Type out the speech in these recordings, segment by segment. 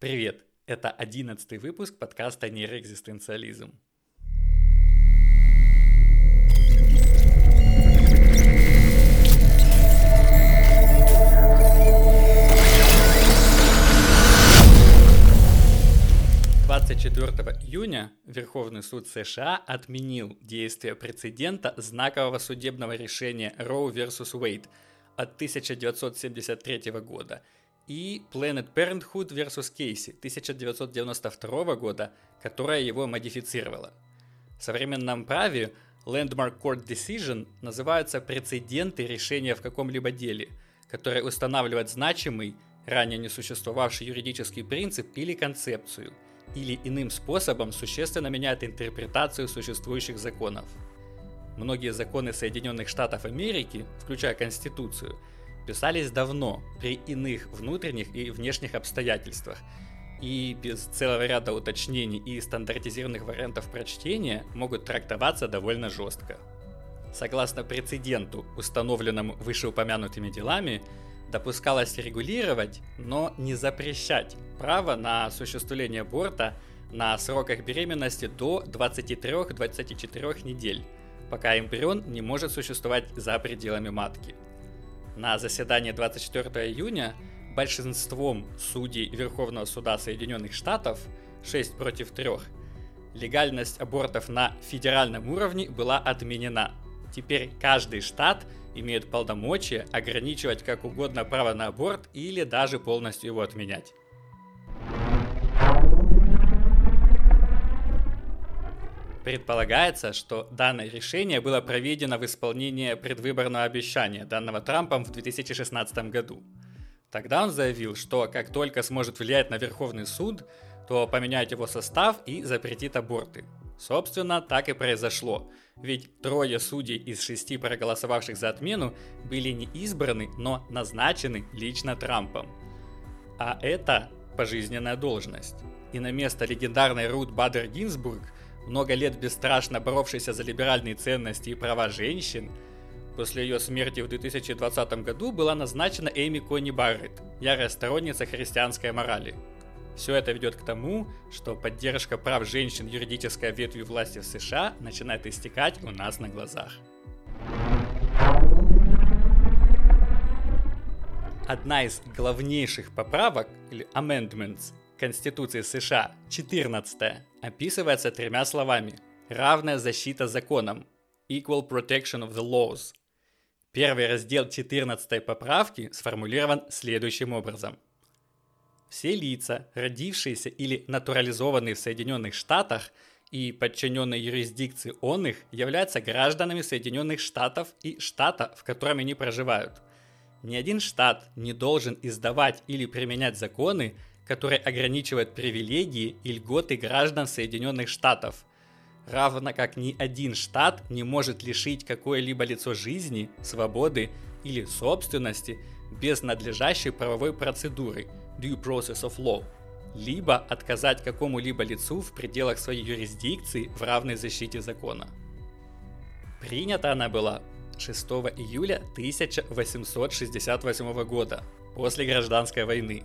Привет! Это одиннадцатый выпуск подкаста «Нейроэкзистенциализм». Четвертого июня Верховный суд США отменил действие прецедента знакового судебного решения Роу vs. Уэйд от 1973 года – и Planet Parenthood vs. Кейси 1992 года, которая его модифицировала. В современном праве Landmark Court Decision называются прецеденты решения в каком-либо деле, которые устанавливают значимый, ранее не существовавший юридический принцип или концепцию, или иным способом существенно меняют интерпретацию существующих законов. Многие законы Соединенных Штатов Америки, включая Конституцию, писались давно, при иных внутренних и внешних обстоятельствах, и без целого ряда уточнений и стандартизированных вариантов прочтения могут трактоваться довольно жестко. Согласно прецеденту, установленному вышеупомянутыми делами, допускалось регулировать, но не запрещать право на осуществление аборта на сроках беременности до 23-24 недель, пока эмбрион не может существовать за пределами матки – на заседании 24 июня большинством судей Верховного суда Соединенных Штатов 6 против 3 легальность абортов на федеральном уровне была отменена. Теперь каждый штат имеет полномочия ограничивать как угодно право на аборт или даже полностью его отменять. Предполагается, что данное решение было проведено в исполнение предвыборного обещания, данного Трампом в 2016 году. Тогда он заявил, что как только сможет влиять на Верховный суд, то поменяет его состав и запретит аборты. Собственно, так и произошло. Ведь трое судей из шести проголосовавших за отмену были не избраны, но назначены лично Трампом. А это пожизненная должность. И на место легендарной Рут Бадер Гинзбург много лет бесстрашно боровшейся за либеральные ценности и права женщин, после ее смерти в 2020 году была назначена Эми Кони Барретт, ярая сторонница христианской морали. Все это ведет к тому, что поддержка прав женщин юридической ветви власти в США начинает истекать у нас на глазах. Одна из главнейших поправок, или amendments, Конституции США, 14 описывается тремя словами. Равная защита законом. Equal protection of the laws. Первый раздел 14 поправки сформулирован следующим образом. Все лица, родившиеся или натурализованные в Соединенных Штатах и подчиненные юрисдикции он их, являются гражданами Соединенных Штатов и штата, в котором они проживают. Ни один штат не должен издавать или применять законы, который ограничивает привилегии и льготы граждан Соединенных Штатов, равно как ни один штат не может лишить какое-либо лицо жизни, свободы или собственности без надлежащей правовой процедуры due process of law, либо отказать какому-либо лицу в пределах своей юрисдикции в равной защите закона. Принята она была 6 июля 1868 года, после гражданской войны,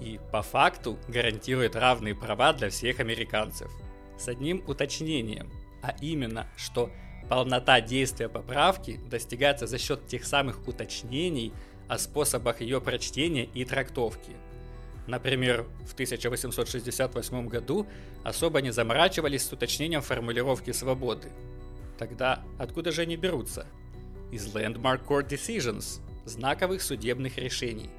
и по факту гарантирует равные права для всех американцев. С одним уточнением, а именно, что полнота действия поправки достигается за счет тех самых уточнений о способах ее прочтения и трактовки. Например, в 1868 году особо не заморачивались с уточнением формулировки свободы. Тогда откуда же они берутся? Из Landmark Court Decisions, знаковых судебных решений.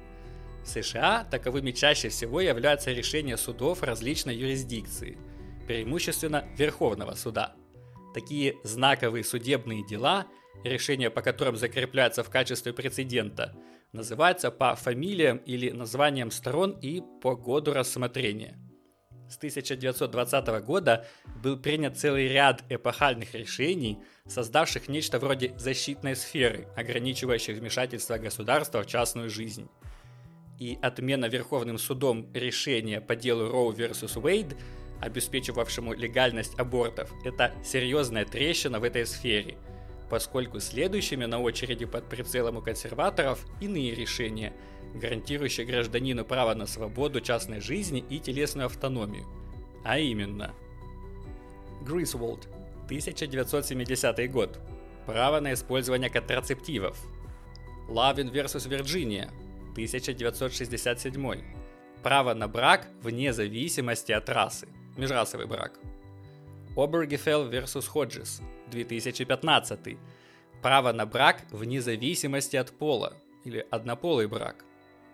В США таковыми чаще всего являются решения судов различной юрисдикции, преимущественно Верховного суда. Такие знаковые судебные дела, решения по которым закрепляются в качестве прецедента, называются по фамилиям или названиям сторон и по году рассмотрения. С 1920 года был принят целый ряд эпохальных решений, создавших нечто вроде защитной сферы, ограничивающих вмешательство государства в частную жизнь и отмена Верховным судом решения по делу Роу vs. Уэйд, обеспечивавшему легальность абортов, это серьезная трещина в этой сфере, поскольку следующими на очереди под прицелом у консерваторов иные решения, гарантирующий гражданину право на свободу частной жизни и телесную автономию. А именно, Грисволд, 1970 год. Право на использование контрацептивов. Лавин vs. Вирджиния, 1967. Право на брак вне зависимости от расы. Межрасовый брак. Обергефелл vs. Ходжес, 2015. Право на брак вне зависимости от пола или однополый брак.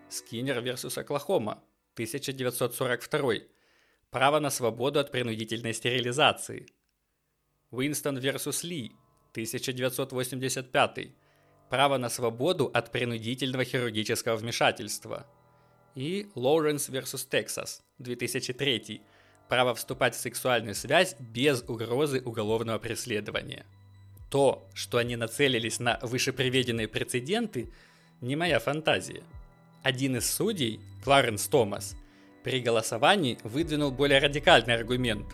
Скиннер vs. Оклахома, 1942. Право на свободу от принудительной стерилизации. Уинстон vs. Ли, 1985. Право на свободу от принудительного хирургического вмешательства. И Лоуренс vs. Texas, 2003. Право вступать в сексуальную связь без угрозы уголовного преследования. То, что они нацелились на вышеприведенные прецеденты, не моя фантазия. Один из судей, Кларенс Томас, при голосовании выдвинул более радикальный аргумент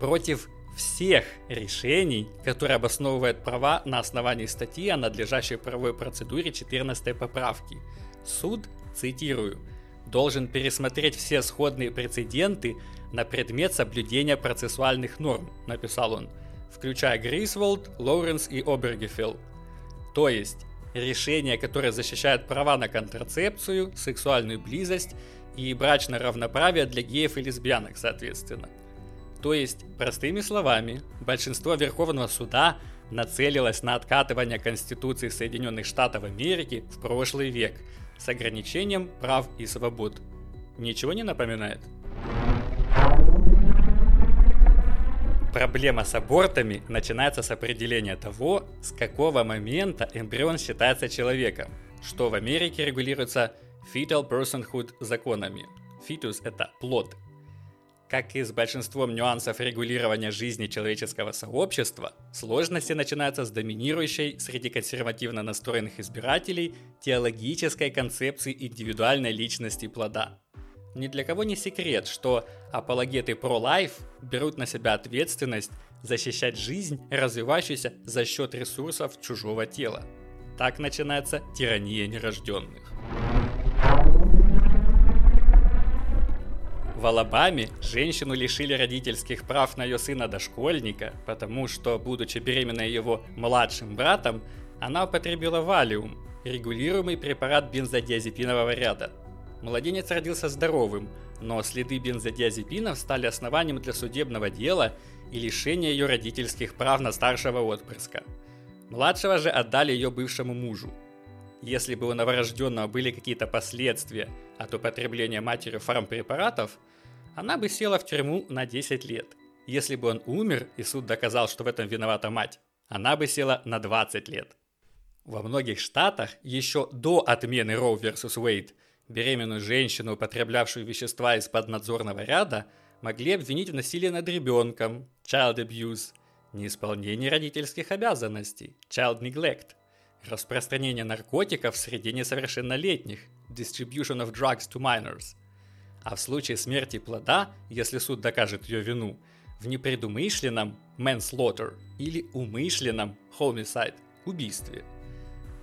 против всех решений, которые обосновывают права на основании статьи о надлежащей правовой процедуре 14 поправки. Суд, цитирую, должен пересмотреть все сходные прецеденты на предмет соблюдения процессуальных норм, написал он, включая Грисволд, Лоуренс и Обергефилл. То есть, решения, которые защищают права на контрацепцию, сексуальную близость и брачное равноправие для геев и лесбиянок, соответственно. То есть, простыми словами, большинство Верховного Суда нацелилось на откатывание Конституции Соединенных Штатов Америки в прошлый век с ограничением прав и свобод. Ничего не напоминает? Проблема с абортами начинается с определения того, с какого момента эмбрион считается человеком, что в Америке регулируется fetal personhood законами. Фитус – это плод. Как и с большинством нюансов регулирования жизни человеческого сообщества, сложности начинаются с доминирующей среди консервативно настроенных избирателей теологической концепции индивидуальной личности плода. Ни для кого не секрет, что апологеты про-лайф берут на себя ответственность защищать жизнь, развивающуюся за счет ресурсов чужого тела. Так начинается тирания нерожденных. В Алабаме женщину лишили родительских прав на ее сына-дошкольника, потому что, будучи беременной его младшим братом, она употребила валиум, регулируемый препарат бензодиазепинового ряда. Младенец родился здоровым, но следы бензодиазепинов стали основанием для судебного дела и лишения ее родительских прав на старшего отпрыска. Младшего же отдали ее бывшему мужу. Если бы у новорожденного были какие-то последствия от употребления матерью фармпрепаратов, она бы села в тюрьму на 10 лет. Если бы он умер и суд доказал, что в этом виновата мать, она бы села на 20 лет. Во многих штатах еще до отмены Roe vs. Wade беременную женщину, употреблявшую вещества из поднадзорного ряда, могли обвинить в насилии над ребенком, child abuse, неисполнении родительских обязанностей, child neglect, распространение наркотиков среди несовершеннолетних, distribution of drugs to minors. А в случае смерти плода, если суд докажет ее вину, в непредумышленном manslaughter или умышленном homicide, убийстве.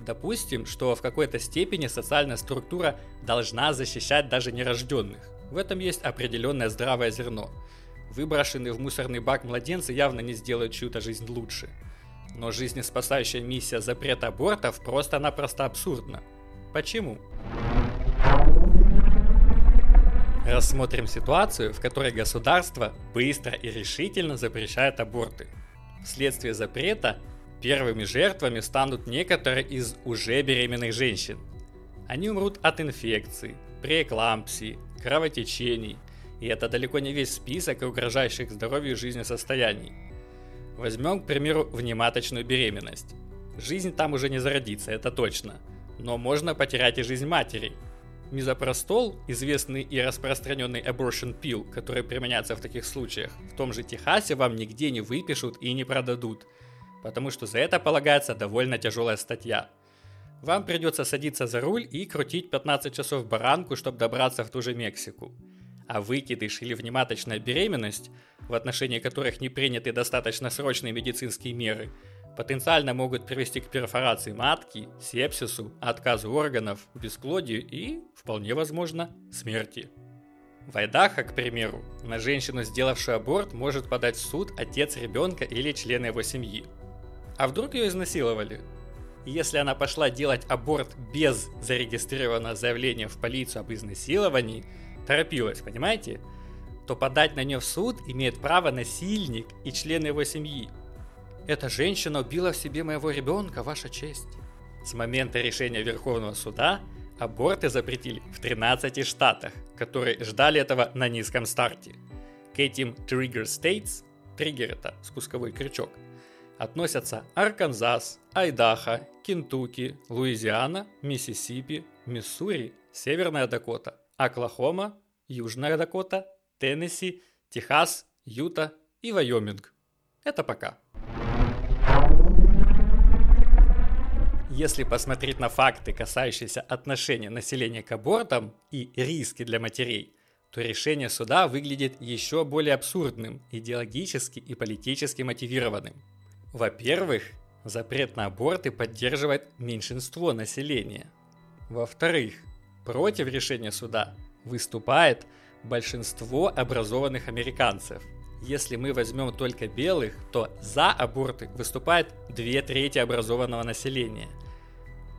Допустим, что в какой-то степени социальная структура должна защищать даже нерожденных. В этом есть определенное здравое зерно. Выброшенные в мусорный бак младенцы явно не сделают чью-то жизнь лучше – но жизнеспасающая миссия запрета абортов просто-напросто абсурдна. Почему? Рассмотрим ситуацию, в которой государство быстро и решительно запрещает аборты. Вследствие запрета первыми жертвами станут некоторые из уже беременных женщин. Они умрут от инфекций, преэклампсии, кровотечений, и это далеко не весь список угрожающих здоровью и жизни состояний. Возьмем, к примеру, внематочную беременность. Жизнь там уже не зародится, это точно. Но можно потерять и жизнь матери. Мизопростол, известный и распространенный abortion pill, который применяется в таких случаях, в том же Техасе вам нигде не выпишут и не продадут, потому что за это полагается довольно тяжелая статья. Вам придется садиться за руль и крутить 15 часов баранку, чтобы добраться в ту же Мексику. А выкидыш или внематочная беременность в отношении которых не приняты достаточно срочные медицинские меры, потенциально могут привести к перфорации матки, сепсису, отказу органов, бесплодию и, вполне возможно, смерти. В Айдахо, к примеру, на женщину, сделавшую аборт, может подать в суд отец ребенка или члена его семьи. А вдруг ее изнасиловали? Если она пошла делать аборт без зарегистрированного заявления в полицию об изнасиловании, торопилась, понимаете? То подать на нее в суд имеет право насильник и члены его семьи. Эта женщина убила в себе моего ребенка, ваша честь. С момента решения Верховного суда аборты запретили в 13 штатах, которые ждали этого на низком старте. К этим trigger states, триггер это спусковой крючок, относятся Арканзас, Айдахо, Кентукки, Луизиана, Миссисипи, Миссури, Северная Дакота, Оклахома, Южная Дакота, Теннесси, Техас, Юта и Вайоминг. Это пока. Если посмотреть на факты, касающиеся отношения населения к абортам и риски для матерей, то решение суда выглядит еще более абсурдным, идеологически и политически мотивированным. Во-первых, запрет на аборты поддерживает меньшинство населения. Во-вторых, против решения суда выступает большинство образованных американцев. Если мы возьмем только белых, то за аборты выступает две трети образованного населения –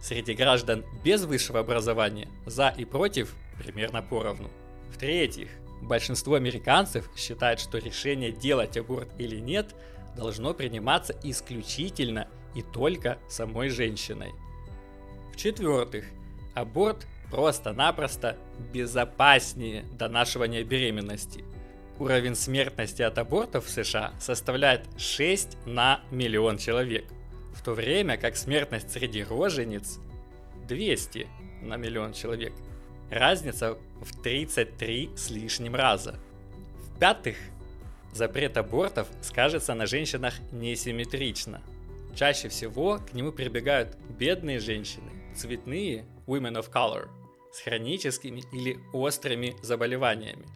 Среди граждан без высшего образования за и против примерно поровну. В-третьих, большинство американцев считает, что решение делать аборт или нет должно приниматься исключительно и только самой женщиной. В-четвертых, аборт просто-напросто безопаснее донашивания беременности. Уровень смертности от абортов в США составляет 6 на миллион человек в то время как смертность среди рожениц 200 на миллион человек. Разница в 33 с лишним раза. В-пятых, запрет абортов скажется на женщинах несимметрично. Чаще всего к нему прибегают бедные женщины, цветные women of color, с хроническими или острыми заболеваниями.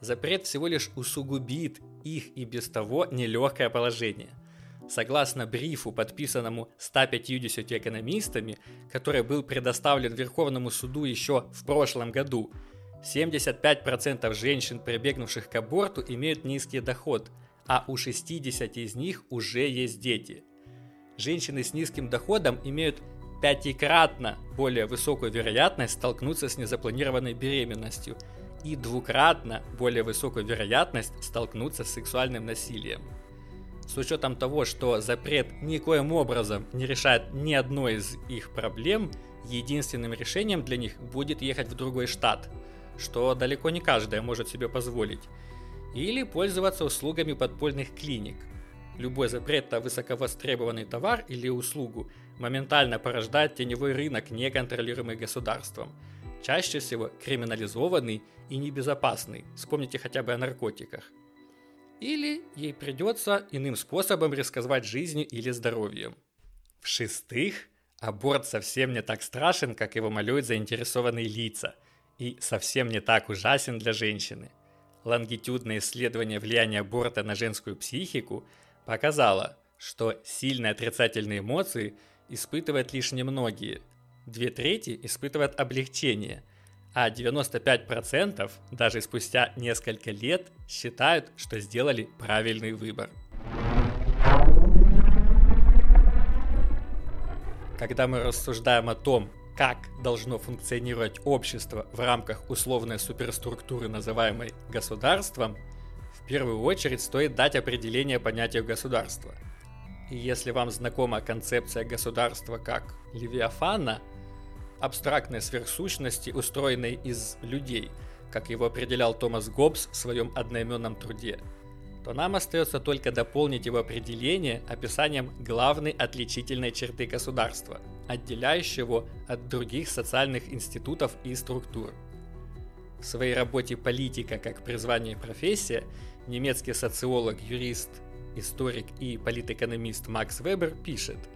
Запрет всего лишь усугубит их и без того нелегкое положение – Согласно брифу, подписанному 150 экономистами, который был предоставлен Верховному суду еще в прошлом году, 75% женщин, прибегнувших к аборту, имеют низкий доход, а у 60 из них уже есть дети. Женщины с низким доходом имеют пятикратно более высокую вероятность столкнуться с незапланированной беременностью и двукратно более высокую вероятность столкнуться с сексуальным насилием с учетом того, что запрет никоим образом не решает ни одной из их проблем, единственным решением для них будет ехать в другой штат, что далеко не каждая может себе позволить, или пользоваться услугами подпольных клиник. Любой запрет на высоковостребованный товар или услугу моментально порождает теневой рынок, неконтролируемый государством. Чаще всего криминализованный и небезопасный. Вспомните хотя бы о наркотиках или ей придется иным способом рисковать жизнью или здоровьем. В-шестых, аборт совсем не так страшен, как его малюют заинтересованные лица, и совсем не так ужасен для женщины. Лонгитюдное исследование влияния аборта на женскую психику показало, что сильные отрицательные эмоции испытывают лишь немногие. Две трети испытывают облегчение – а 95% даже спустя несколько лет считают, что сделали правильный выбор. Когда мы рассуждаем о том, как должно функционировать общество в рамках условной суперструктуры, называемой государством, в первую очередь стоит дать определение понятию государства. И если вам знакома концепция государства как Левиафана – абстрактной сверхсущности, устроенной из людей, как его определял Томас Гоббс в своем одноименном труде, то нам остается только дополнить его определение описанием главной отличительной черты государства, отделяющей его от других социальных институтов и структур. В своей работе «Политика как призвание и профессия» немецкий социолог, юрист, историк и политэкономист Макс Вебер пишет –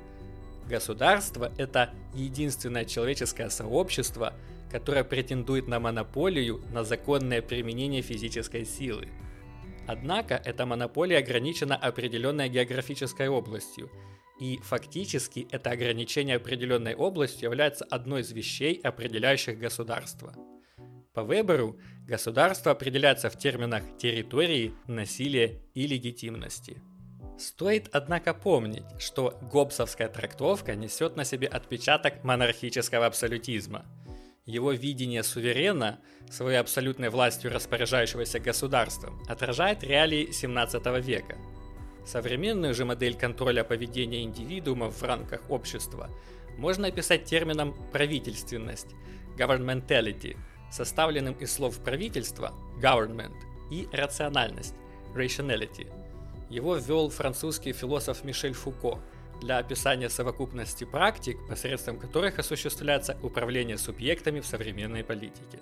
Государство – это единственное человеческое сообщество, которое претендует на монополию на законное применение физической силы. Однако эта монополия ограничена определенной географической областью, И фактически это ограничение определенной области является одной из вещей, определяющих государство. По Веберу государство определяется в терминах территории, насилия и легитимности. Стоит, однако, помнить, что гоббсовская трактовка несет на себе отпечаток монархического абсолютизма. Его видение суверена, своей абсолютной властью распоряжающегося государством, отражает реалии 17 века – Современную же модель контроля поведения индивидуума в рамках общества можно описать термином правительственность, governmentality, составленным из слов правительство, government, и рациональность, rationality. Его ввел французский философ Мишель Фуко для описания совокупности практик, посредством которых осуществляется управление субъектами в современной политике.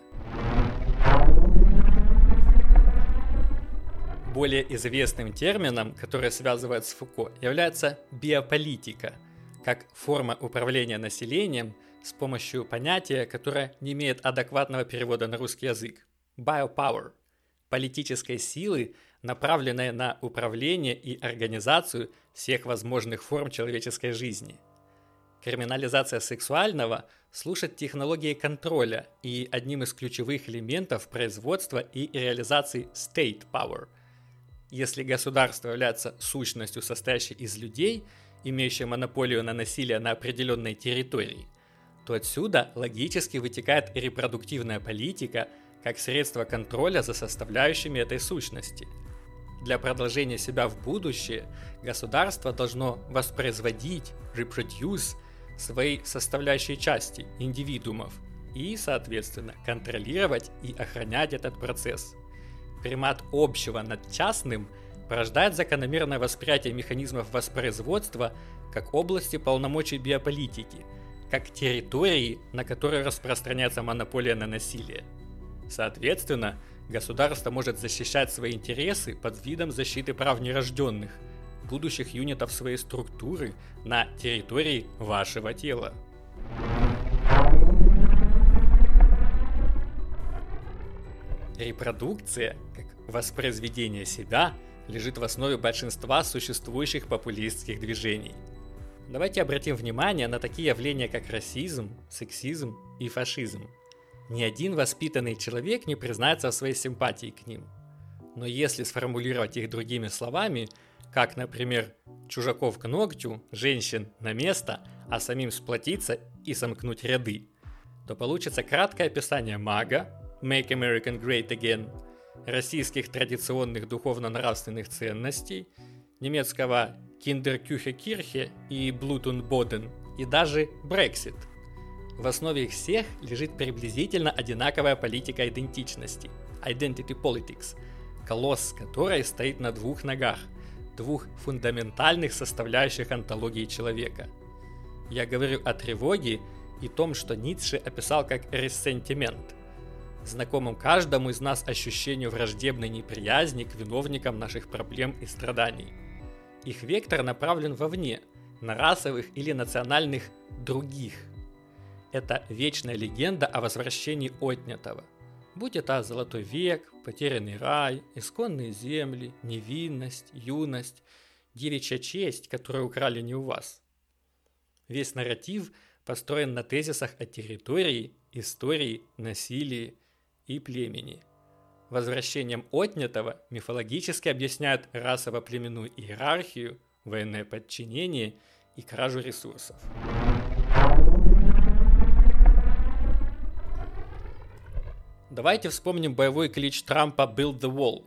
Более известным термином, который связывает с Фуко, является биополитика, как форма управления населением с помощью понятия, которое не имеет адекватного перевода на русский язык. Biopower – политической силы, направленной на управление и организацию всех возможных форм человеческой жизни. Криминализация сексуального служит технологией контроля и одним из ключевых элементов производства и реализации state power – если государство является сущностью, состоящей из людей, имеющей монополию на насилие на определенной территории, то отсюда логически вытекает репродуктивная политика как средство контроля за составляющими этой сущности. Для продолжения себя в будущее государство должно воспроизводить, reproduce, свои составляющие части, индивидуумов, и, соответственно, контролировать и охранять этот процесс – примат общего над частным порождает закономерное восприятие механизмов воспроизводства как области полномочий биополитики, как территории, на которой распространяется монополия на насилие. Соответственно, государство может защищать свои интересы под видом защиты прав нерожденных, будущих юнитов своей структуры на территории вашего тела. Репродукция, как воспроизведение себя, лежит в основе большинства существующих популистских движений. Давайте обратим внимание на такие явления, как расизм, сексизм и фашизм. Ни один воспитанный человек не признается в своей симпатии к ним. Но если сформулировать их другими словами, как, например, чужаков к ногтю, женщин на место, а самим сплотиться и сомкнуть ряды, то получится краткое описание мага, Make American Great Again, российских традиционных духовно-нравственных ценностей, немецкого Kinderküche и Blutenboden, и даже Brexit. В основе их всех лежит приблизительно одинаковая политика идентичности – Identity Politics, колосс которой стоит на двух ногах, двух фундаментальных составляющих антологии человека. Я говорю о тревоге и том, что Ницше описал как рессентимент – знакомым каждому из нас ощущению враждебной неприязни к виновникам наших проблем и страданий. Их вектор направлен вовне, на расовых или национальных других. Это вечная легенда о возвращении отнятого. Будь это золотой век, потерянный рай, исконные земли, невинность, юность, девичья честь, которую украли не у вас. Весь нарратив построен на тезисах о территории, истории, насилии – и племени. Возвращением отнятого мифологически объясняют расово-племенную иерархию, военное подчинение и кражу ресурсов. Давайте вспомним боевой клич Трампа «Build the Wall»,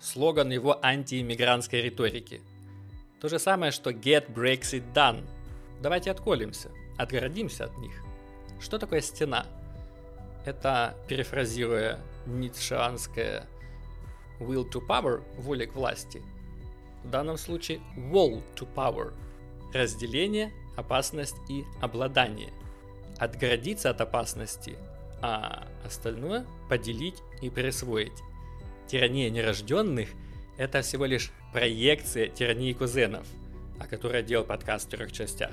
слоган его антииммигрантской риторики. То же самое, что «Get Brexit Done». Давайте отколемся, отгородимся от них. Что такое стена – это, перефразируя ницшеанское will to power, воля к власти, в данном случае wall to power, разделение, опасность и обладание. Отгородиться от опасности, а остальное поделить и присвоить. Тирания нерожденных – это всего лишь проекция тирании кузенов, о которой делал подкаст в трех частях.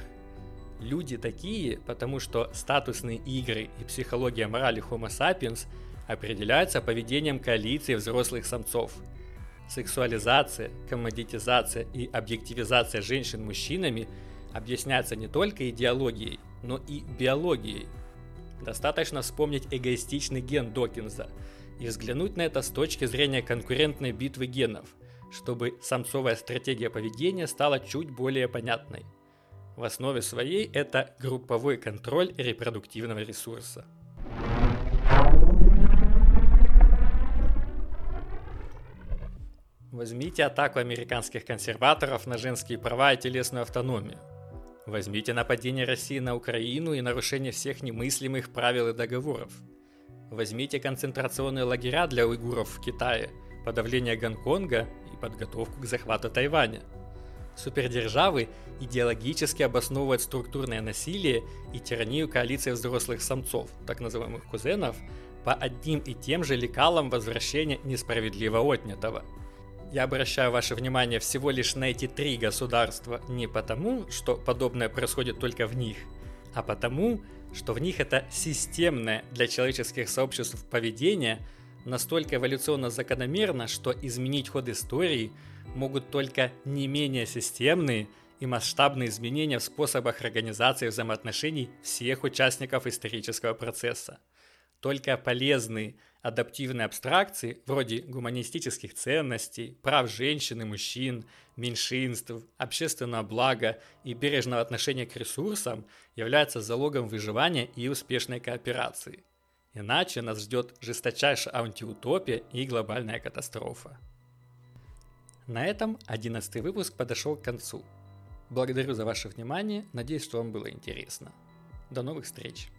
Люди такие, потому что статусные игры и психология морали Homo sapiens определяются поведением коалиции взрослых самцов. Сексуализация, коммодитизация и объективизация женщин мужчинами объясняется не только идеологией, но и биологией. Достаточно вспомнить эгоистичный ген Докинза и взглянуть на это с точки зрения конкурентной битвы генов, чтобы самцовая стратегия поведения стала чуть более понятной. В основе своей это групповой контроль репродуктивного ресурса. Возьмите атаку американских консерваторов на женские права и телесную автономию. Возьмите нападение России на Украину и нарушение всех немыслимых правил и договоров. Возьмите концентрационные лагеря для уйгуров в Китае, подавление Гонконга и подготовку к захвату Тайваня. Супердержавы идеологически обосновывают структурное насилие и тиранию коалиции взрослых самцов, так называемых кузенов, по одним и тем же лекалам возвращения несправедливо отнятого – я обращаю ваше внимание всего лишь на эти три государства не потому, что подобное происходит только в них, а потому, что в них это системное для человеческих сообществ поведение настолько эволюционно закономерно, что изменить ход истории могут только не менее системные и масштабные изменения в способах организации взаимоотношений всех участников исторического процесса. Только полезные адаптивные абстракции, вроде гуманистических ценностей, прав женщин и мужчин, меньшинств, общественного блага и бережного отношения к ресурсам, являются залогом выживания и успешной кооперации. Иначе нас ждет жесточайшая антиутопия и глобальная катастрофа. На этом 11 выпуск подошел к концу. Благодарю за ваше внимание, надеюсь, что вам было интересно. До новых встреч!